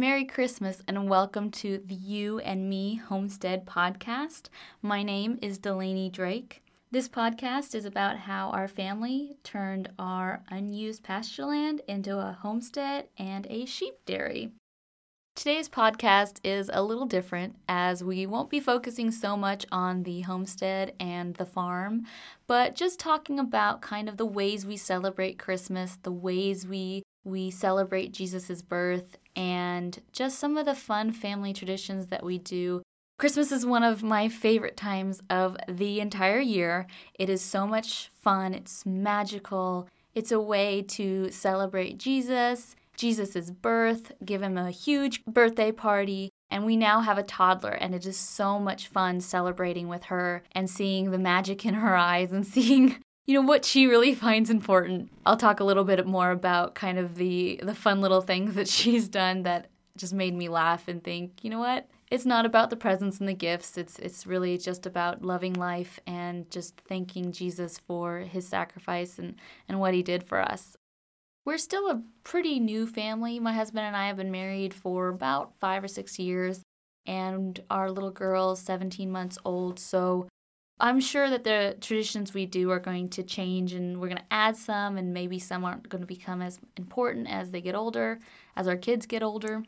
Merry Christmas and welcome to the Ewe and Me Homestead podcast. My name is Delaney Drake. This podcast is about how our family turned our unused pasture land into a homestead and a sheep dairy. Today's podcast is a little different as we won't be focusing so much on the homestead and the farm, but just talking about kind of the ways we celebrate Christmas, the ways we we celebrate Jesus' birth, and just some of the fun family traditions that we do. Christmas is one of my favorite times of the entire year. It is so much fun, it's magical. It's a way to celebrate Jesus, Jesus' birth, give him a huge birthday party, and we now have a toddler, and it is so much fun celebrating with her and seeing the magic in her eyes and seeing you know what she really finds important. I'll talk a little bit more about kind of the the fun little things that she's done that just made me laugh and think, you know what? It's not about the presents and the gifts. It's it's really just about loving life and just thanking Jesus for his sacrifice and and what he did for us. We're still a pretty new family. My husband and I have been married for about 5 or 6 years and our little girl is 17 months old, so I'm sure that the traditions we do are going to change and we're going to add some, and maybe some aren't going to become as important as they get older, as our kids get older.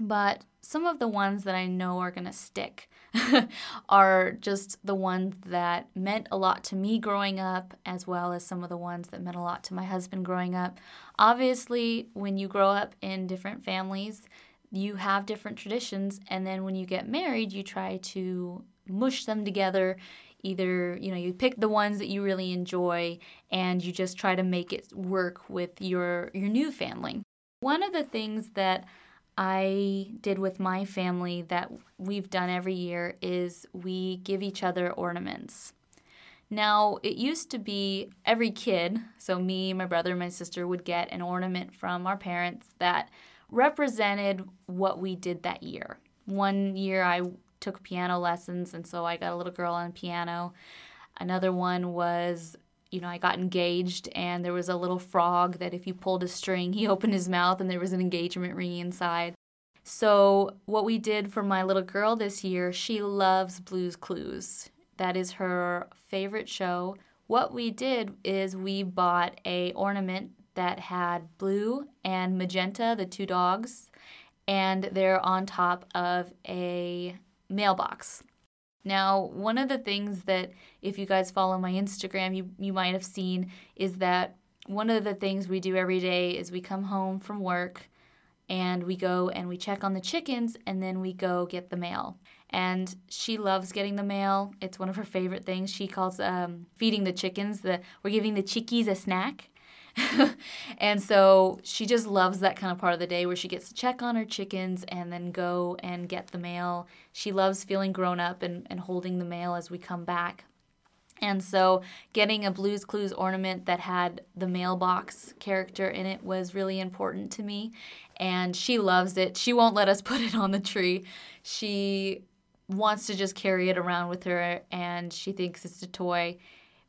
But some of the ones that I know are going to stick are just the ones that meant a lot to me growing up, as well as some of the ones that meant a lot to my husband growing up. Obviously, when you grow up in different families, you have different traditions, and then when you get married, you try to mush them together either you know you pick the ones that you really enjoy and you just try to make it work with your your new family one of the things that I did with my family that we've done every year is we give each other ornaments. Now, it used to be every kid, so me, my brother, my sister, would get an ornament from our parents that represented what we did that year. One year I took piano lessons, and so I got a little girl on piano. Another one was, you know, I got engaged, and there was a little frog that if you pulled a string, he opened his mouth, and there was an engagement ring inside. So, what we did for my little girl this year, she loves Blues Clues. That is her favorite show. What we did is we bought a ornament that had blue and magenta, the two dogs, and they're on top of a mailbox. Now, one of the things that if you guys follow my Instagram, you you might have seen is that one of the things we do every day is we come home from work and we go and we check on the chickens and then we go get the mail. And she loves getting the mail. It's one of her favorite things. She calls um, feeding the chickens the we're giving the chickies a snack. and so she just loves that kind of part of the day where she gets to check on her chickens and then go and get the mail. She loves feeling grown up and, and holding the mail as we come back. And so, getting a Blues Clues ornament that had the mailbox character in it was really important to me. And she loves it. She won't let us put it on the tree. She wants to just carry it around with her, and she thinks it's a toy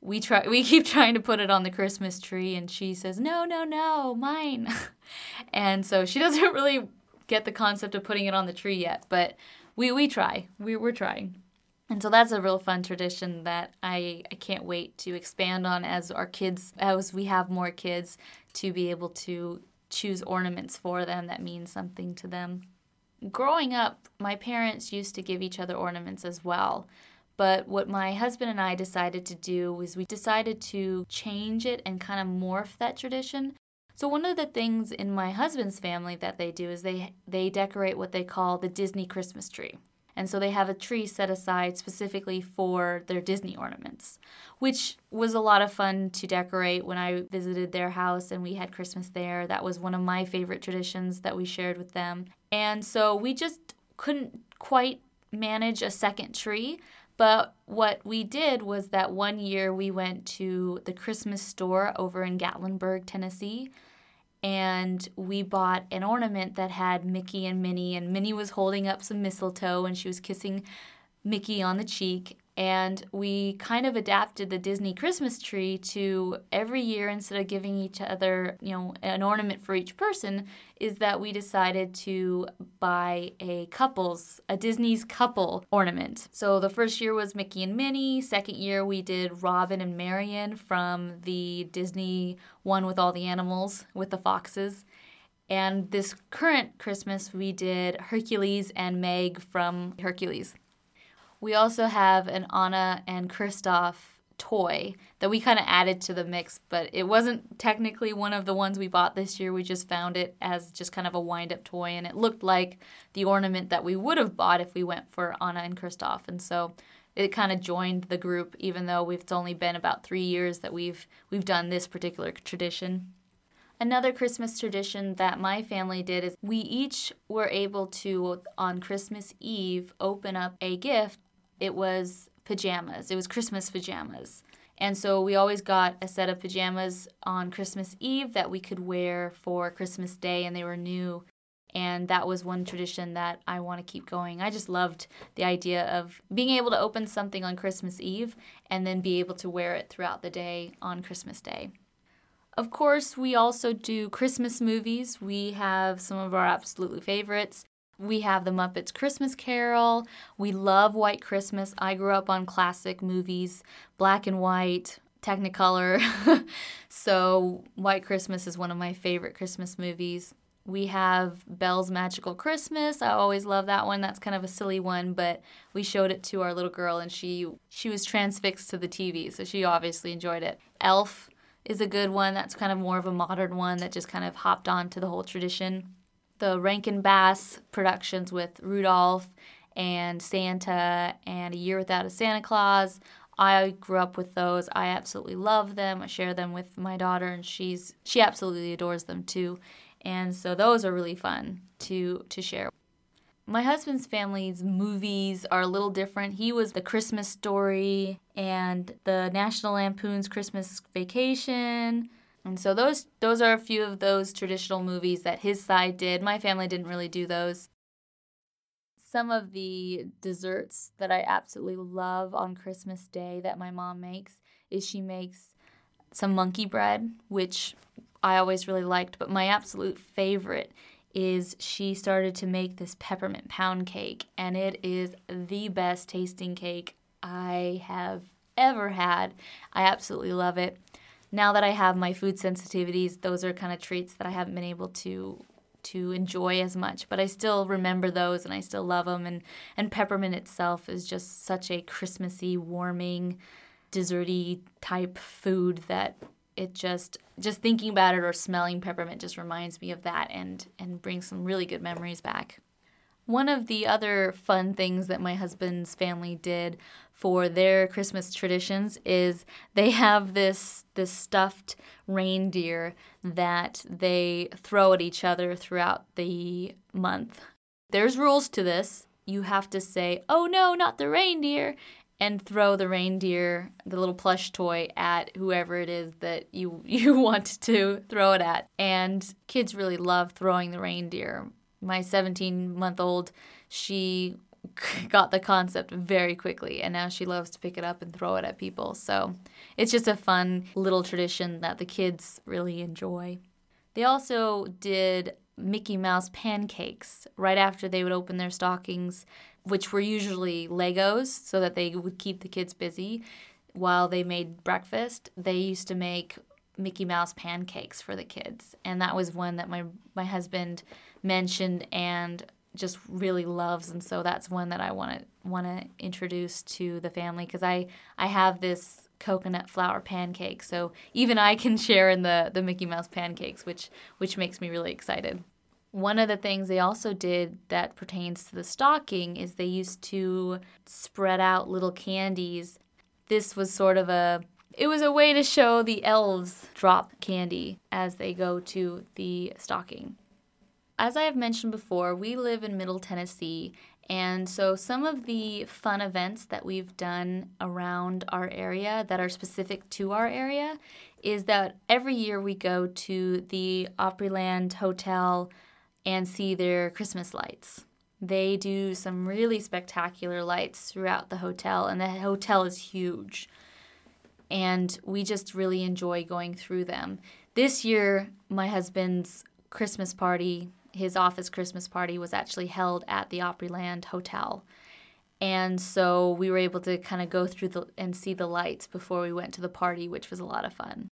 we try we keep trying to put it on the Christmas tree and she says, "No, no, no, mine." and so she doesn't really get the concept of putting it on the tree yet, but we we try. We we're trying. And so that's a real fun tradition that I, I can't wait to expand on as our kids as we have more kids to be able to choose ornaments for them that mean something to them. Growing up, my parents used to give each other ornaments as well. But what my husband and I decided to do was we decided to change it and kind of morph that tradition. So one of the things in my husband's family that they do is they they decorate what they call the Disney Christmas tree. And so they have a tree set aside specifically for their Disney ornaments, which was a lot of fun to decorate when I visited their house and we had Christmas there. That was one of my favorite traditions that we shared with them. And so we just couldn't quite manage a second tree. But what we did was that one year we went to the Christmas store over in Gatlinburg, Tennessee, and we bought an ornament that had Mickey and Minnie, and Minnie was holding up some mistletoe and she was kissing Mickey on the cheek. And we kind of adapted the Disney Christmas tree to every year instead of giving each other, you know, an ornament for each person, is that we decided to buy a couple's, a Disney's couple ornament. So the first year was Mickey and Minnie. Second year we did Robin and Marian from the Disney one with all the animals with the foxes. And this current Christmas, we did Hercules and Meg from Hercules. We also have an Anna and Kristoff toy that we kind of added to the mix, but it wasn't technically one of the ones we bought this year. We just found it as just kind of a wind up toy, and it looked like the ornament that we would have bought if we went for Anna and Kristoff. And so it kind of joined the group, even though it's only been about three years that we've we've done this particular tradition. Another Christmas tradition that my family did is we each were able to, on Christmas Eve, open up a gift. It was pajamas, it was Christmas pajamas. And so we always got a set of pajamas on Christmas Eve that we could wear for Christmas Day, and they were new. And that was one tradition that I want to keep going. I just loved the idea of being able to open something on Christmas Eve and then be able to wear it throughout the day on Christmas Day. Of course, we also do Christmas movies. We have some of our absolutely favorites. We have The Muppets Christmas Carol. We love White Christmas. I grew up on classic movies, black and white, Technicolor. so, White Christmas is one of my favorite Christmas movies. We have Belle's Magical Christmas. I always love that one. That's kind of a silly one, but we showed it to our little girl and she she was transfixed to the TV, so she obviously enjoyed it. Elf is a good one. That's kind of more of a modern one that just kind of hopped on to the whole tradition. The Rankin Bass productions with Rudolph and Santa and A Year Without a Santa Claus. I grew up with those. I absolutely love them. I share them with my daughter and she's she absolutely adores them too. And so those are really fun to to share. My husband's family's movies are a little different. He was The Christmas Story and the National Lampoon's Christmas Vacation. And so those those are a few of those traditional movies that his side did. My family didn't really do those. Some of the desserts that I absolutely love on Christmas Day that my mom makes is she makes some monkey bread, which I always really liked, but my absolute favorite is she started to make this peppermint pound cake, and it is the best tasting cake I have ever had. I absolutely love it. Now that I have my food sensitivities, those are kind of treats that I haven't been able to to enjoy as much, but I still remember those and I still love them. And and peppermint itself is just such a Christmassy, warming, desserty type food that it just just thinking about it or smelling peppermint just reminds me of that and and brings some really good memories back. One of the other fun things that my husband's family did for their Christmas traditions is they have this this stuffed reindeer that they throw at each other throughout the month. There's rules to this. You have to say, "Oh no, not the reindeer," and throw the reindeer, the little plush toy, at whoever it is that you you want to throw it at. And kids really love throwing the reindeer. My 17 month old, she got the concept very quickly and now she loves to pick it up and throw it at people. So it's just a fun little tradition that the kids really enjoy. They also did Mickey Mouse pancakes right after they would open their stockings which were usually Legos so that they would keep the kids busy while they made breakfast. They used to make Mickey Mouse pancakes for the kids, and that was one that my my husband mentioned and just really loves and so that's one that I want to want to introduce to the family cuz I I have this coconut flour pancake so even I can share in the the Mickey Mouse pancakes which which makes me really excited. One of the things they also did that pertains to the stocking is they used to spread out little candies. This was sort of a it was a way to show the elves drop candy as they go to the stocking. As I have mentioned before, we live in Middle Tennessee, and so some of the fun events that we've done around our area that are specific to our area is that every year we go to the Opryland Hotel and see their Christmas lights. They do some really spectacular lights throughout the hotel, and the hotel is huge. And we just really enjoy going through them. This year, my husband's Christmas party, his office Christmas party, was actually held at the Opryland Hotel. And so we were able to kind of go through the, and see the lights before we went to the party, which was a lot of fun.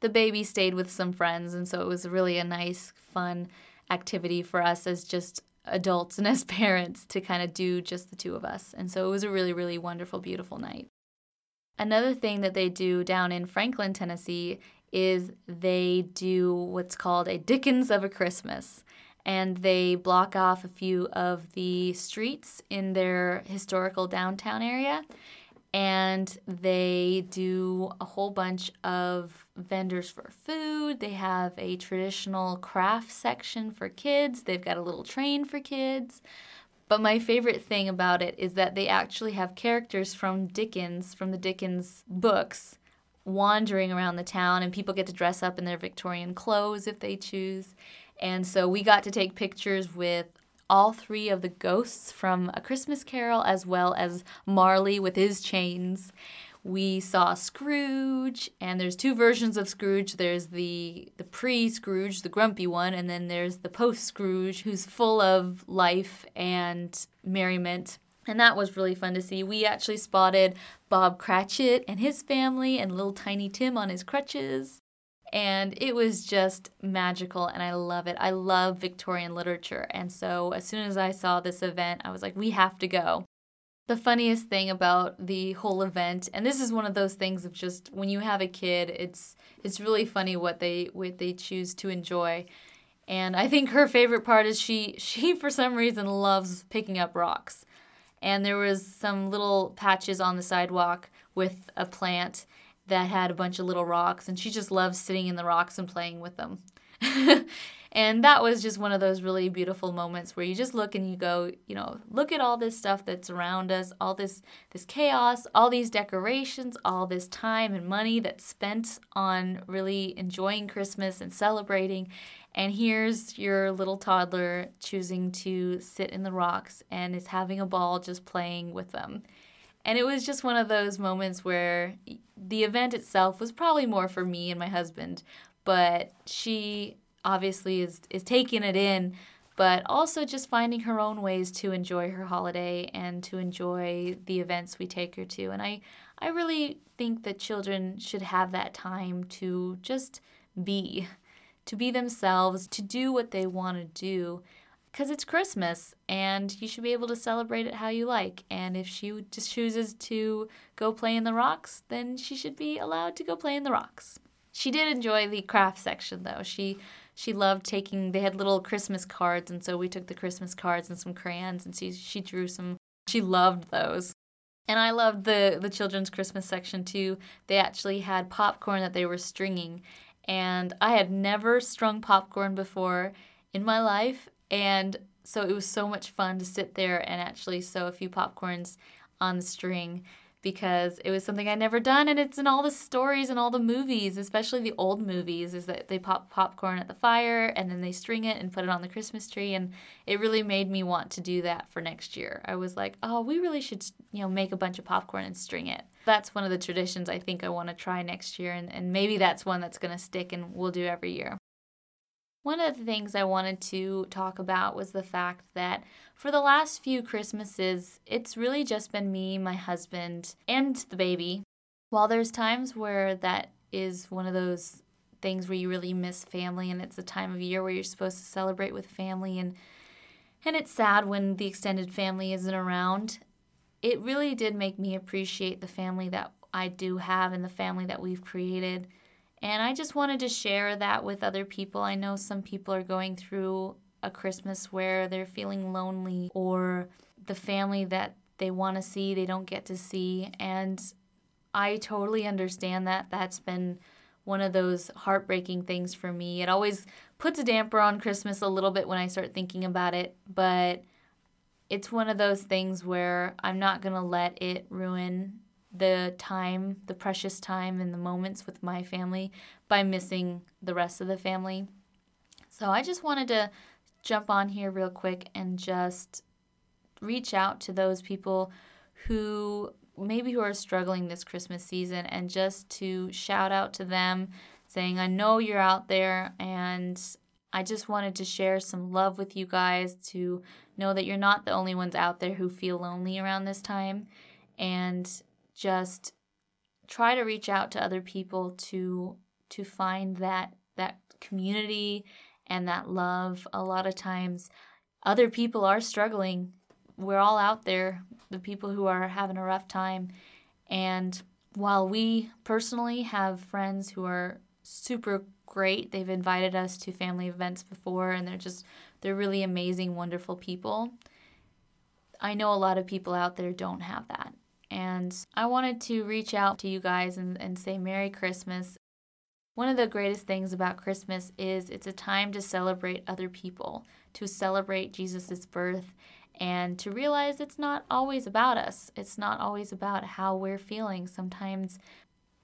The baby stayed with some friends, and so it was really a nice, fun activity for us as just adults and as parents to kind of do just the two of us. And so it was a really, really wonderful, beautiful night. Another thing that they do down in Franklin, Tennessee is they do what's called a Dickens of a Christmas. And they block off a few of the streets in their historical downtown area and they do a whole bunch of vendors for food. They have a traditional craft section for kids. They've got a little train for kids. But my favorite thing about it is that they actually have characters from Dickens, from the Dickens books, wandering around the town, and people get to dress up in their Victorian clothes if they choose. And so we got to take pictures with all three of the ghosts from A Christmas Carol, as well as Marley with his chains. We saw Scrooge, and there's two versions of Scrooge. There's the the pre-Scrooge, the grumpy one, and then there's the post-Scrooge, who's full of life and merriment. And that was really fun to see. We actually spotted Bob Cratchit and his family, and little Tiny Tim on his crutches and it was just magical and I love it. I love Victorian literature. And so as soon as I saw this event, I was like, we have to go. The funniest thing about the whole event, and this is one of those things of just when you have a kid, it's it's really funny what they what they choose to enjoy. And I think her favorite part is she she for some reason loves picking up rocks. And there was some little patches on the sidewalk with a plant that had a bunch of little rocks, and she just loves sitting in the rocks and playing with them. and that was just one of those really beautiful moments where you just look and you go, you know, look at all this stuff that's around us, all this this chaos, all these decorations, all this time and money that's spent on really enjoying Christmas and celebrating. And here's your little toddler choosing to sit in the rocks and is having a ball just playing with them. And it was just one of those moments where the event itself was probably more for me and my husband, but she obviously is is taking it in, but also just finding her own ways to enjoy her holiday and to enjoy the events we take her to. And I I really think that children should have that time to just be, to be themselves, to do what they want to do because it's Christmas and you should be able to celebrate it how you like. And if she just chooses to go play in the rocks, then she should be allowed to go play in the rocks. She did enjoy the craft section though. She she loved taking they had little Christmas cards and so we took the Christmas cards and some crayons and she she drew some she loved those. And I loved the the children's Christmas section too. They actually had popcorn that they were stringing and I had never strung popcorn before in my life and so it was so much fun to sit there and actually sew a few popcorns on the string because it was something I'd never done and it's in all the stories and all the movies, especially the old movies, is that they pop popcorn at the fire and then they string it and put it on the Christmas tree and it really made me want to do that for next year. I was like, "Oh, we really should, you know, make a bunch of popcorn and string it." That's one of the traditions I think I want to try next year and, and maybe that's one that's going to stick and we'll do every year. One of the things I wanted to talk about was the fact that for the last few Christmases, it's really just been me, my husband, and the baby. While there's times where that is one of those things where you really miss family and it's a time of year where you're supposed to celebrate with family and and it's sad when the extended family isn't around. It really did make me appreciate the family that I do have and the family that we've created. And I just wanted to share that with other people. I know some people are going through a Christmas where they're feeling lonely or the family that they want to see, they don't get to see. And I totally understand that. That's been one of those heartbreaking things for me. It always puts a damper on Christmas a little bit when I start thinking about it, but it's one of those things where I'm not going to let it ruin the time, the precious time and the moments with my family by missing the rest of the family. So I just wanted to jump on here real quick and just reach out to those people who maybe who are struggling this Christmas season and just to shout out to them saying, I know you're out there and I just wanted to share some love with you guys to know that you're not the only ones out there who feel lonely around this time and just try to reach out to other people to to find that that community and that love. A lot of times other people are struggling. We're all out there, the people who are having a rough time. And while we personally have friends who are super great, they've invited us to family events before and they're just they're really amazing, wonderful people. I know a lot of people out there don't have that. And I wanted to reach out to you guys and, and say Merry Christmas. One of the greatest things about Christmas is it's a time to celebrate other people, to celebrate Jesus' birth, and to realize it's not always about us. It's not always about how we're feeling. Sometimes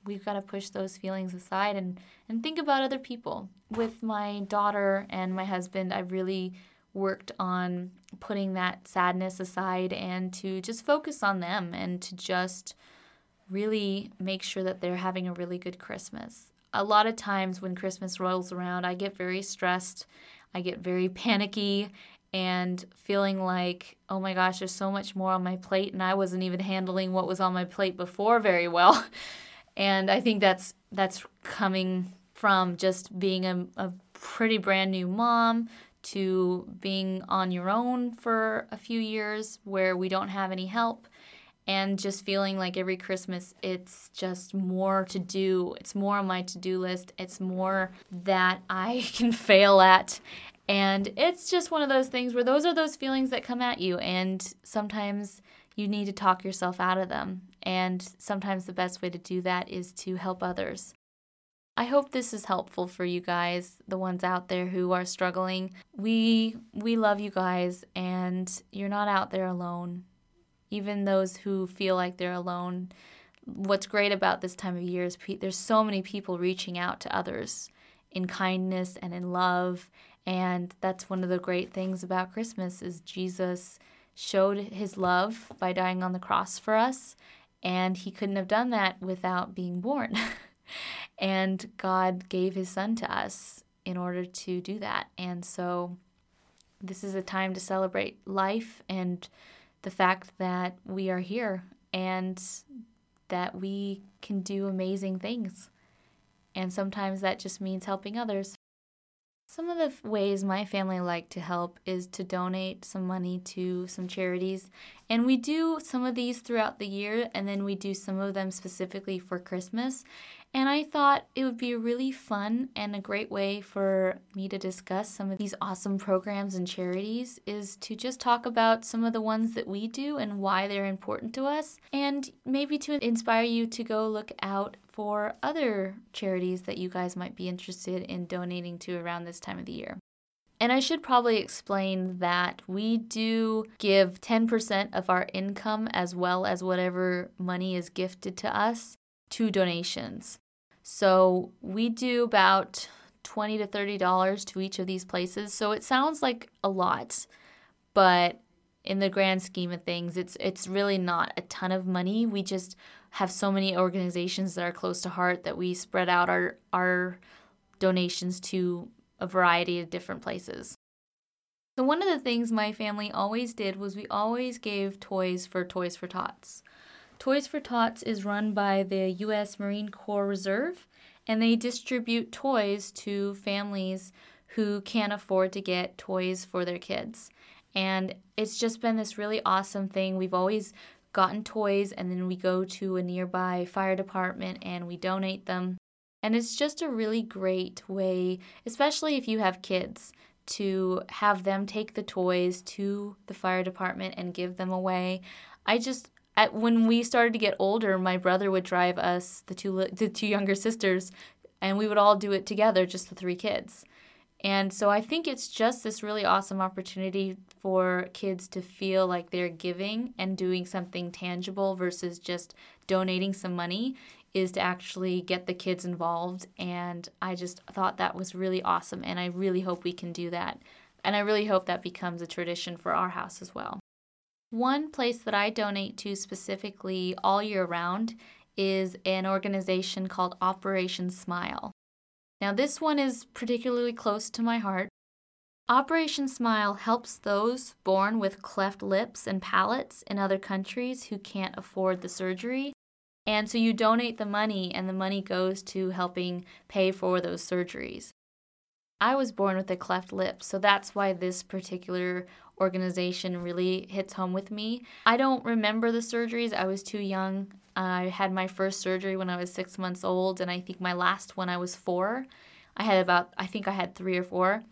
we've got to push those feelings aside and, and think about other people. With my daughter and my husband, I've really worked on putting that sadness aside and to just focus on them and to just really make sure that they're having a really good Christmas a lot of times when Christmas rolls around, I get very stressed. I get very panicky and feeling like, oh my gosh, there's so much more on my plate, and I wasn't even handling what was on my plate before very well. and I think that's that's coming from just being a, a pretty brand new mom to being on your own for a few years where we don't have any help and just feeling like every Christmas it's just more to do. It's more on my to do list. It's more that I can fail at. And it's just one of those things where those are those feelings that come at you, and sometimes you need to talk yourself out of them. And sometimes the best way to do that is to help others. I hope this is helpful for you guys, the ones out there who are struggling. We we love you guys and you're not out there alone even those who feel like they're alone. What's great about this time of year is pe- there's so many people reaching out to others in kindness and in love, and that's one of the great things about Christmas is Jesus showed his love by dying on the cross for us, and he couldn't have done that without being born. and God gave his son to us in order to do that. And so this is a time to celebrate life and the fact that we are here and that we can do amazing things. And sometimes that just means helping others. Some of the ways my family like to help is to donate some money to some charities. And we do some of these throughout the year, and then we do some of them specifically for Christmas. And I thought it would be really fun and a great way for me to discuss some of these awesome programs and charities is to just talk about some of the ones that we do and why they're important to us, and maybe to inspire you to go look out for other charities that you guys might be interested in donating to around this time of the year. And I should probably explain that we do give 10% of our income as well as whatever money is gifted to us to donations. So we do about 20 to 30 dollars to each of these places. So it sounds like a lot, but in the grand scheme of things, it's it's really not a ton of money. We just have so many organizations that are close to heart that we spread out our our donations to a variety of different places. So one of the things my family always did was we always gave toys for Toys for Tots. Toys for Tots is run by the U.S. Marine Corps Reserve, and they distribute toys to families who can't afford to get toys for their kids. And it's just been this really awesome thing. We've always gotten toys, and then we go to a nearby fire department and we donate them. And it's just a really great way, especially if you have kids, to have them take the toys to the fire department and give them away. I just at, when we started to get older, my brother would drive us, the two the two younger sisters, and we would all do it together, just the three kids. And so I think it's just this really awesome opportunity for kids to feel like they're giving and doing something tangible versus just donating some money is to actually get the kids involved and I just thought that was really awesome and I really hope we can do that. And I really hope that becomes a tradition for our house as well. One place that I donate to specifically all year round is an organization called Operation Smile. Now, this one is particularly close to my heart. Operation Smile helps those born with cleft lips and palates in other countries who can't afford the surgery. And so you donate the money, and the money goes to helping pay for those surgeries. I was born with a cleft lip, so that's why this particular organization really hits home with me. I don't remember the surgeries, I was too young. I had my first surgery when I was six months old, and I think my last when I was four. I had about, I think I had three or four.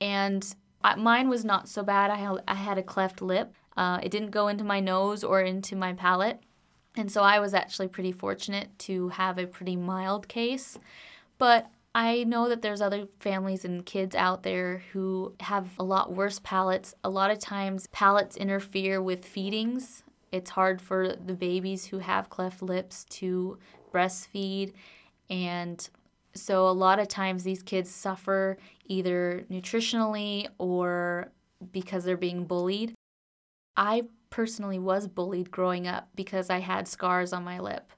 And mine was not so bad. I had, I had a cleft lip. Uh, it didn't go into my nose or into my palate. And so I was actually pretty fortunate to have a pretty mild case. But I know that there's other families and kids out there who have a lot worse palates. A lot of times, palates interfere with feedings it's hard for the babies who have cleft lips to breastfeed. And so, a lot of times, these kids suffer either nutritionally or because they're being bullied. I personally was bullied growing up because I had scars on my lip.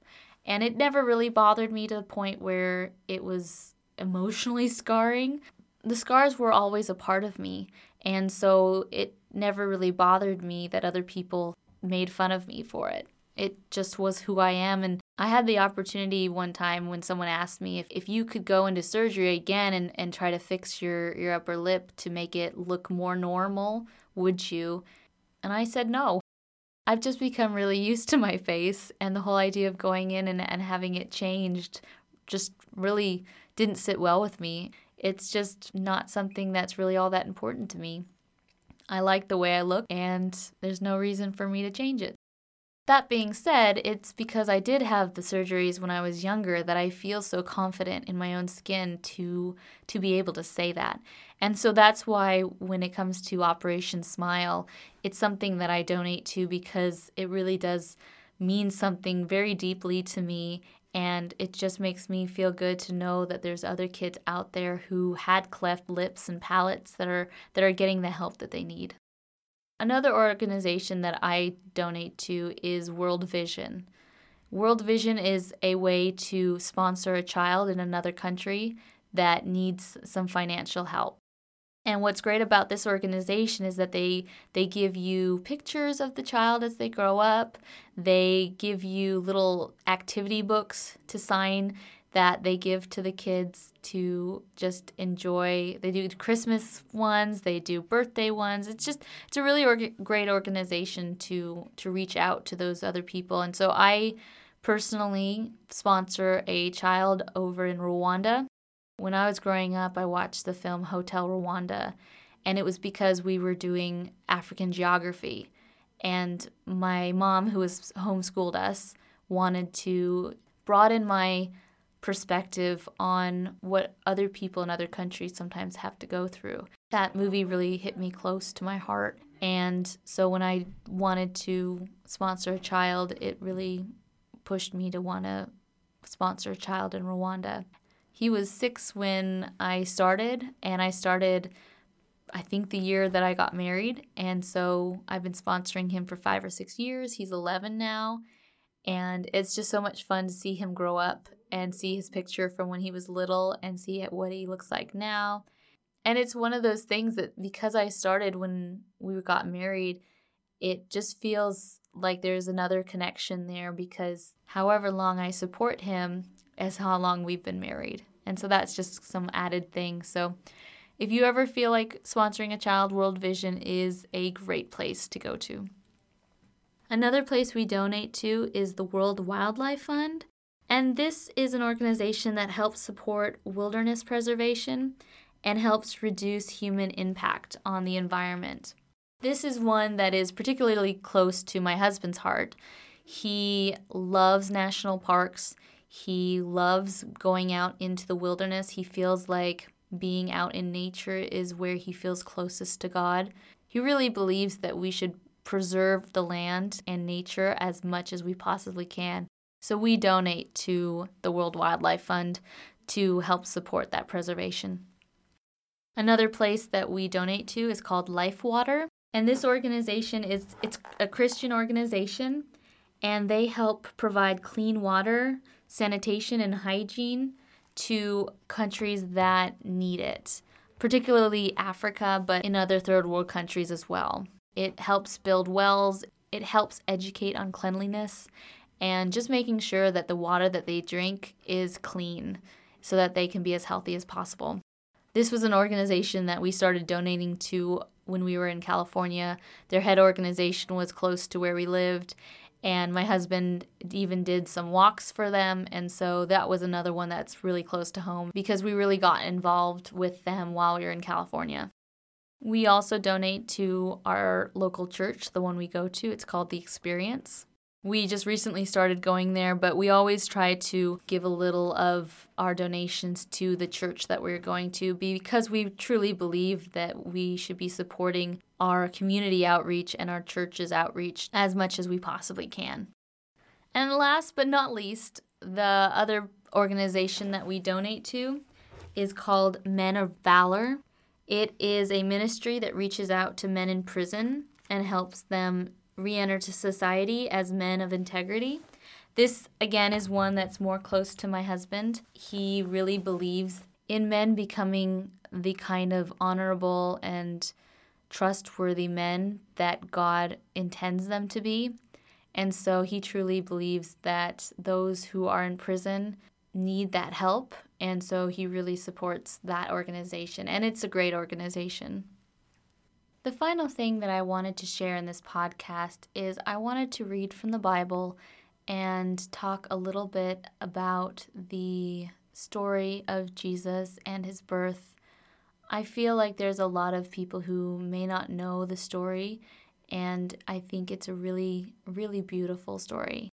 And it never really bothered me to the point where it was emotionally scarring. The scars were always a part of me. And so it never really bothered me that other people made fun of me for it. It just was who I am. And I had the opportunity one time when someone asked me if, if you could go into surgery again and, and try to fix your, your upper lip to make it look more normal, would you? And I said no. I've just become really used to my face, and the whole idea of going in and, and having it changed just really didn't sit well with me. It's just not something that's really all that important to me. I like the way I look, and there's no reason for me to change it. That being said, it's because I did have the surgeries when I was younger that I feel so confident in my own skin to to be able to say that. And so that's why when it comes to Operation Smile, it's something that I donate to because it really does mean something very deeply to me and it just makes me feel good to know that there's other kids out there who had cleft lips and palates that are that are getting the help that they need. Another organization that I donate to is World Vision. World Vision is a way to sponsor a child in another country that needs some financial help. And what's great about this organization is that they they give you pictures of the child as they grow up. They give you little activity books to sign that they give to the kids to just enjoy. They do Christmas ones, they do birthday ones. It's just it's a really great organization to to reach out to those other people. And so I personally sponsor a child over in Rwanda when I was growing up, I watched the film Hotel Rwanda, and it was because we were doing African geography. And my mom, who has homeschooled us, wanted to broaden my perspective on what other people in other countries sometimes have to go through. That movie really hit me close to my heart. And so when I wanted to sponsor a child, it really pushed me to want to sponsor a child in Rwanda. He was six when I started, and I started, I think, the year that I got married. And so I've been sponsoring him for five or six years. He's 11 now. And it's just so much fun to see him grow up and see his picture from when he was little and see what he looks like now. And it's one of those things that because I started when we got married, it just feels like there's another connection there because however long I support him, is how long we've been married. And so that's just some added thing. So if you ever feel like sponsoring a child, World Vision is a great place to go to. Another place we donate to is the World Wildlife Fund. And this is an organization that helps support wilderness preservation and helps reduce human impact on the environment. This is one that is particularly close to my husband's heart. He loves national parks. He loves going out into the wilderness. He feels like being out in nature is where he feels closest to God. He really believes that we should preserve the land and nature as much as we possibly can. So we donate to the World Wildlife Fund to help support that preservation. Another place that we donate to is called Life Water. And this organization is it's a Christian organization and they help provide clean water, sanitation and hygiene to countries that need it, particularly Africa, but in other third world countries as well. It helps build wells, it helps educate on cleanliness, and just making sure that the water that they drink is clean so that they can be as healthy as possible. This was an organization that we started donating to when we were in California. Their head organization was close to where we lived, and my husband even did some walks for them and so that was another one that's really close to home because we really got involved with them while we were in California. We also donate to our local church, the one we go to. It's called The Experience. We just recently started going there, but we always try to give a little of our donations to the church that we're going to because we truly believe that we should be supporting our community outreach and our church's outreach as much as we possibly can. And last but not least, the other organization that we donate to is called Men of Valor. It is a ministry that reaches out to men in prison and helps them re enter to society as men of integrity. This, again, is one that's more close to my husband. He really believes in men becoming the kind of honorable and trustworthy men that God intends them to be. And so he truly believes that those who are in prison need that help. And so he really supports that organization. And it's a great organization. The final thing that I wanted to share in this podcast is I wanted to read from the Bible and talk a little bit about the story of Jesus and his birth. I feel like there's a lot of people who may not know the story, and I think it's a really, really beautiful story.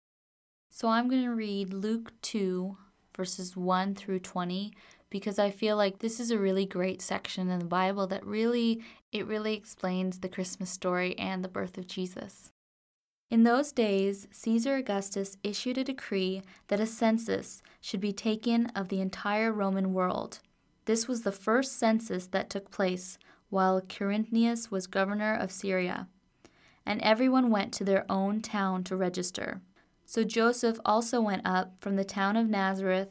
So I'm going to read Luke 2, verses 1 through 20, because I feel like this is a really great section in the Bible that really it really explains the Christmas story and the birth of Jesus. In those days, Caesar Augustus issued a decree that a census should be taken of the entire Roman world. This was the first census that took place while Quirinius was governor of Syria, and everyone went to their own town to register. So Joseph also went up from the town of Nazareth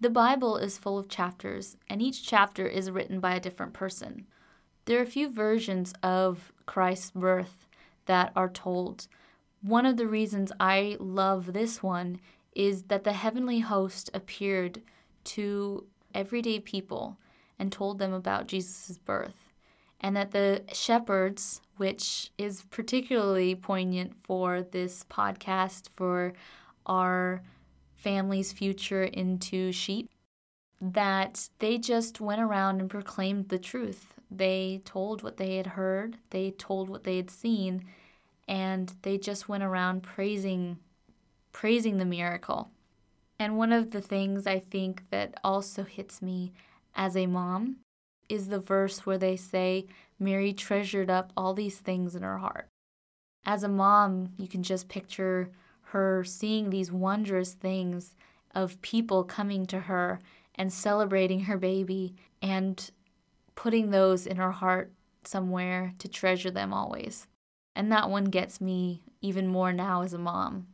The Bible is full of chapters, and each chapter is written by a different person. There are a few versions of Christ's birth that are told. One of the reasons I love this one is that the heavenly host appeared to everyday people and told them about Jesus' birth, and that the shepherds, which is particularly poignant for this podcast, for our family's future into sheep that they just went around and proclaimed the truth. They told what they had heard, they told what they had seen, and they just went around praising praising the miracle. And one of the things I think that also hits me as a mom is the verse where they say Mary treasured up all these things in her heart. As a mom, you can just picture her seeing these wondrous things of people coming to her and celebrating her baby and putting those in her heart somewhere to treasure them always. And that one gets me even more now as a mom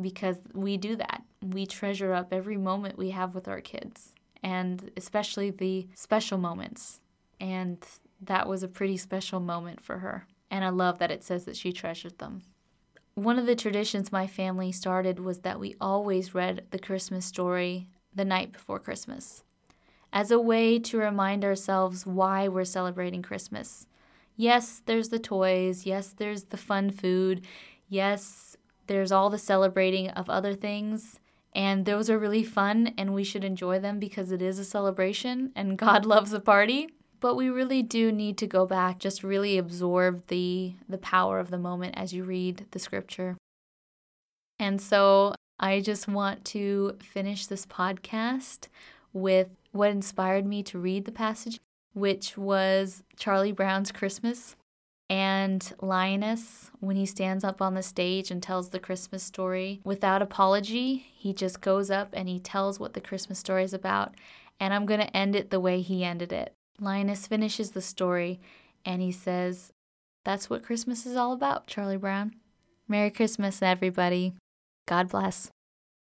because we do that. We treasure up every moment we have with our kids and especially the special moments. And that was a pretty special moment for her. And I love that it says that she treasured them. One of the traditions my family started was that we always read the Christmas story the night before Christmas as a way to remind ourselves why we're celebrating Christmas. Yes, there's the toys. Yes, there's the fun food. Yes, there's all the celebrating of other things. And those are really fun, and we should enjoy them because it is a celebration and God loves a party. But we really do need to go back, just really absorb the, the power of the moment as you read the scripture. And so I just want to finish this podcast with what inspired me to read the passage, which was Charlie Brown's Christmas and Linus, when he stands up on the stage and tells the Christmas story without apology, he just goes up and he tells what the Christmas story is about. And I'm going to end it the way he ended it. Linus finishes the story and he says, That's what Christmas is all about, Charlie Brown. Merry Christmas, everybody. God bless.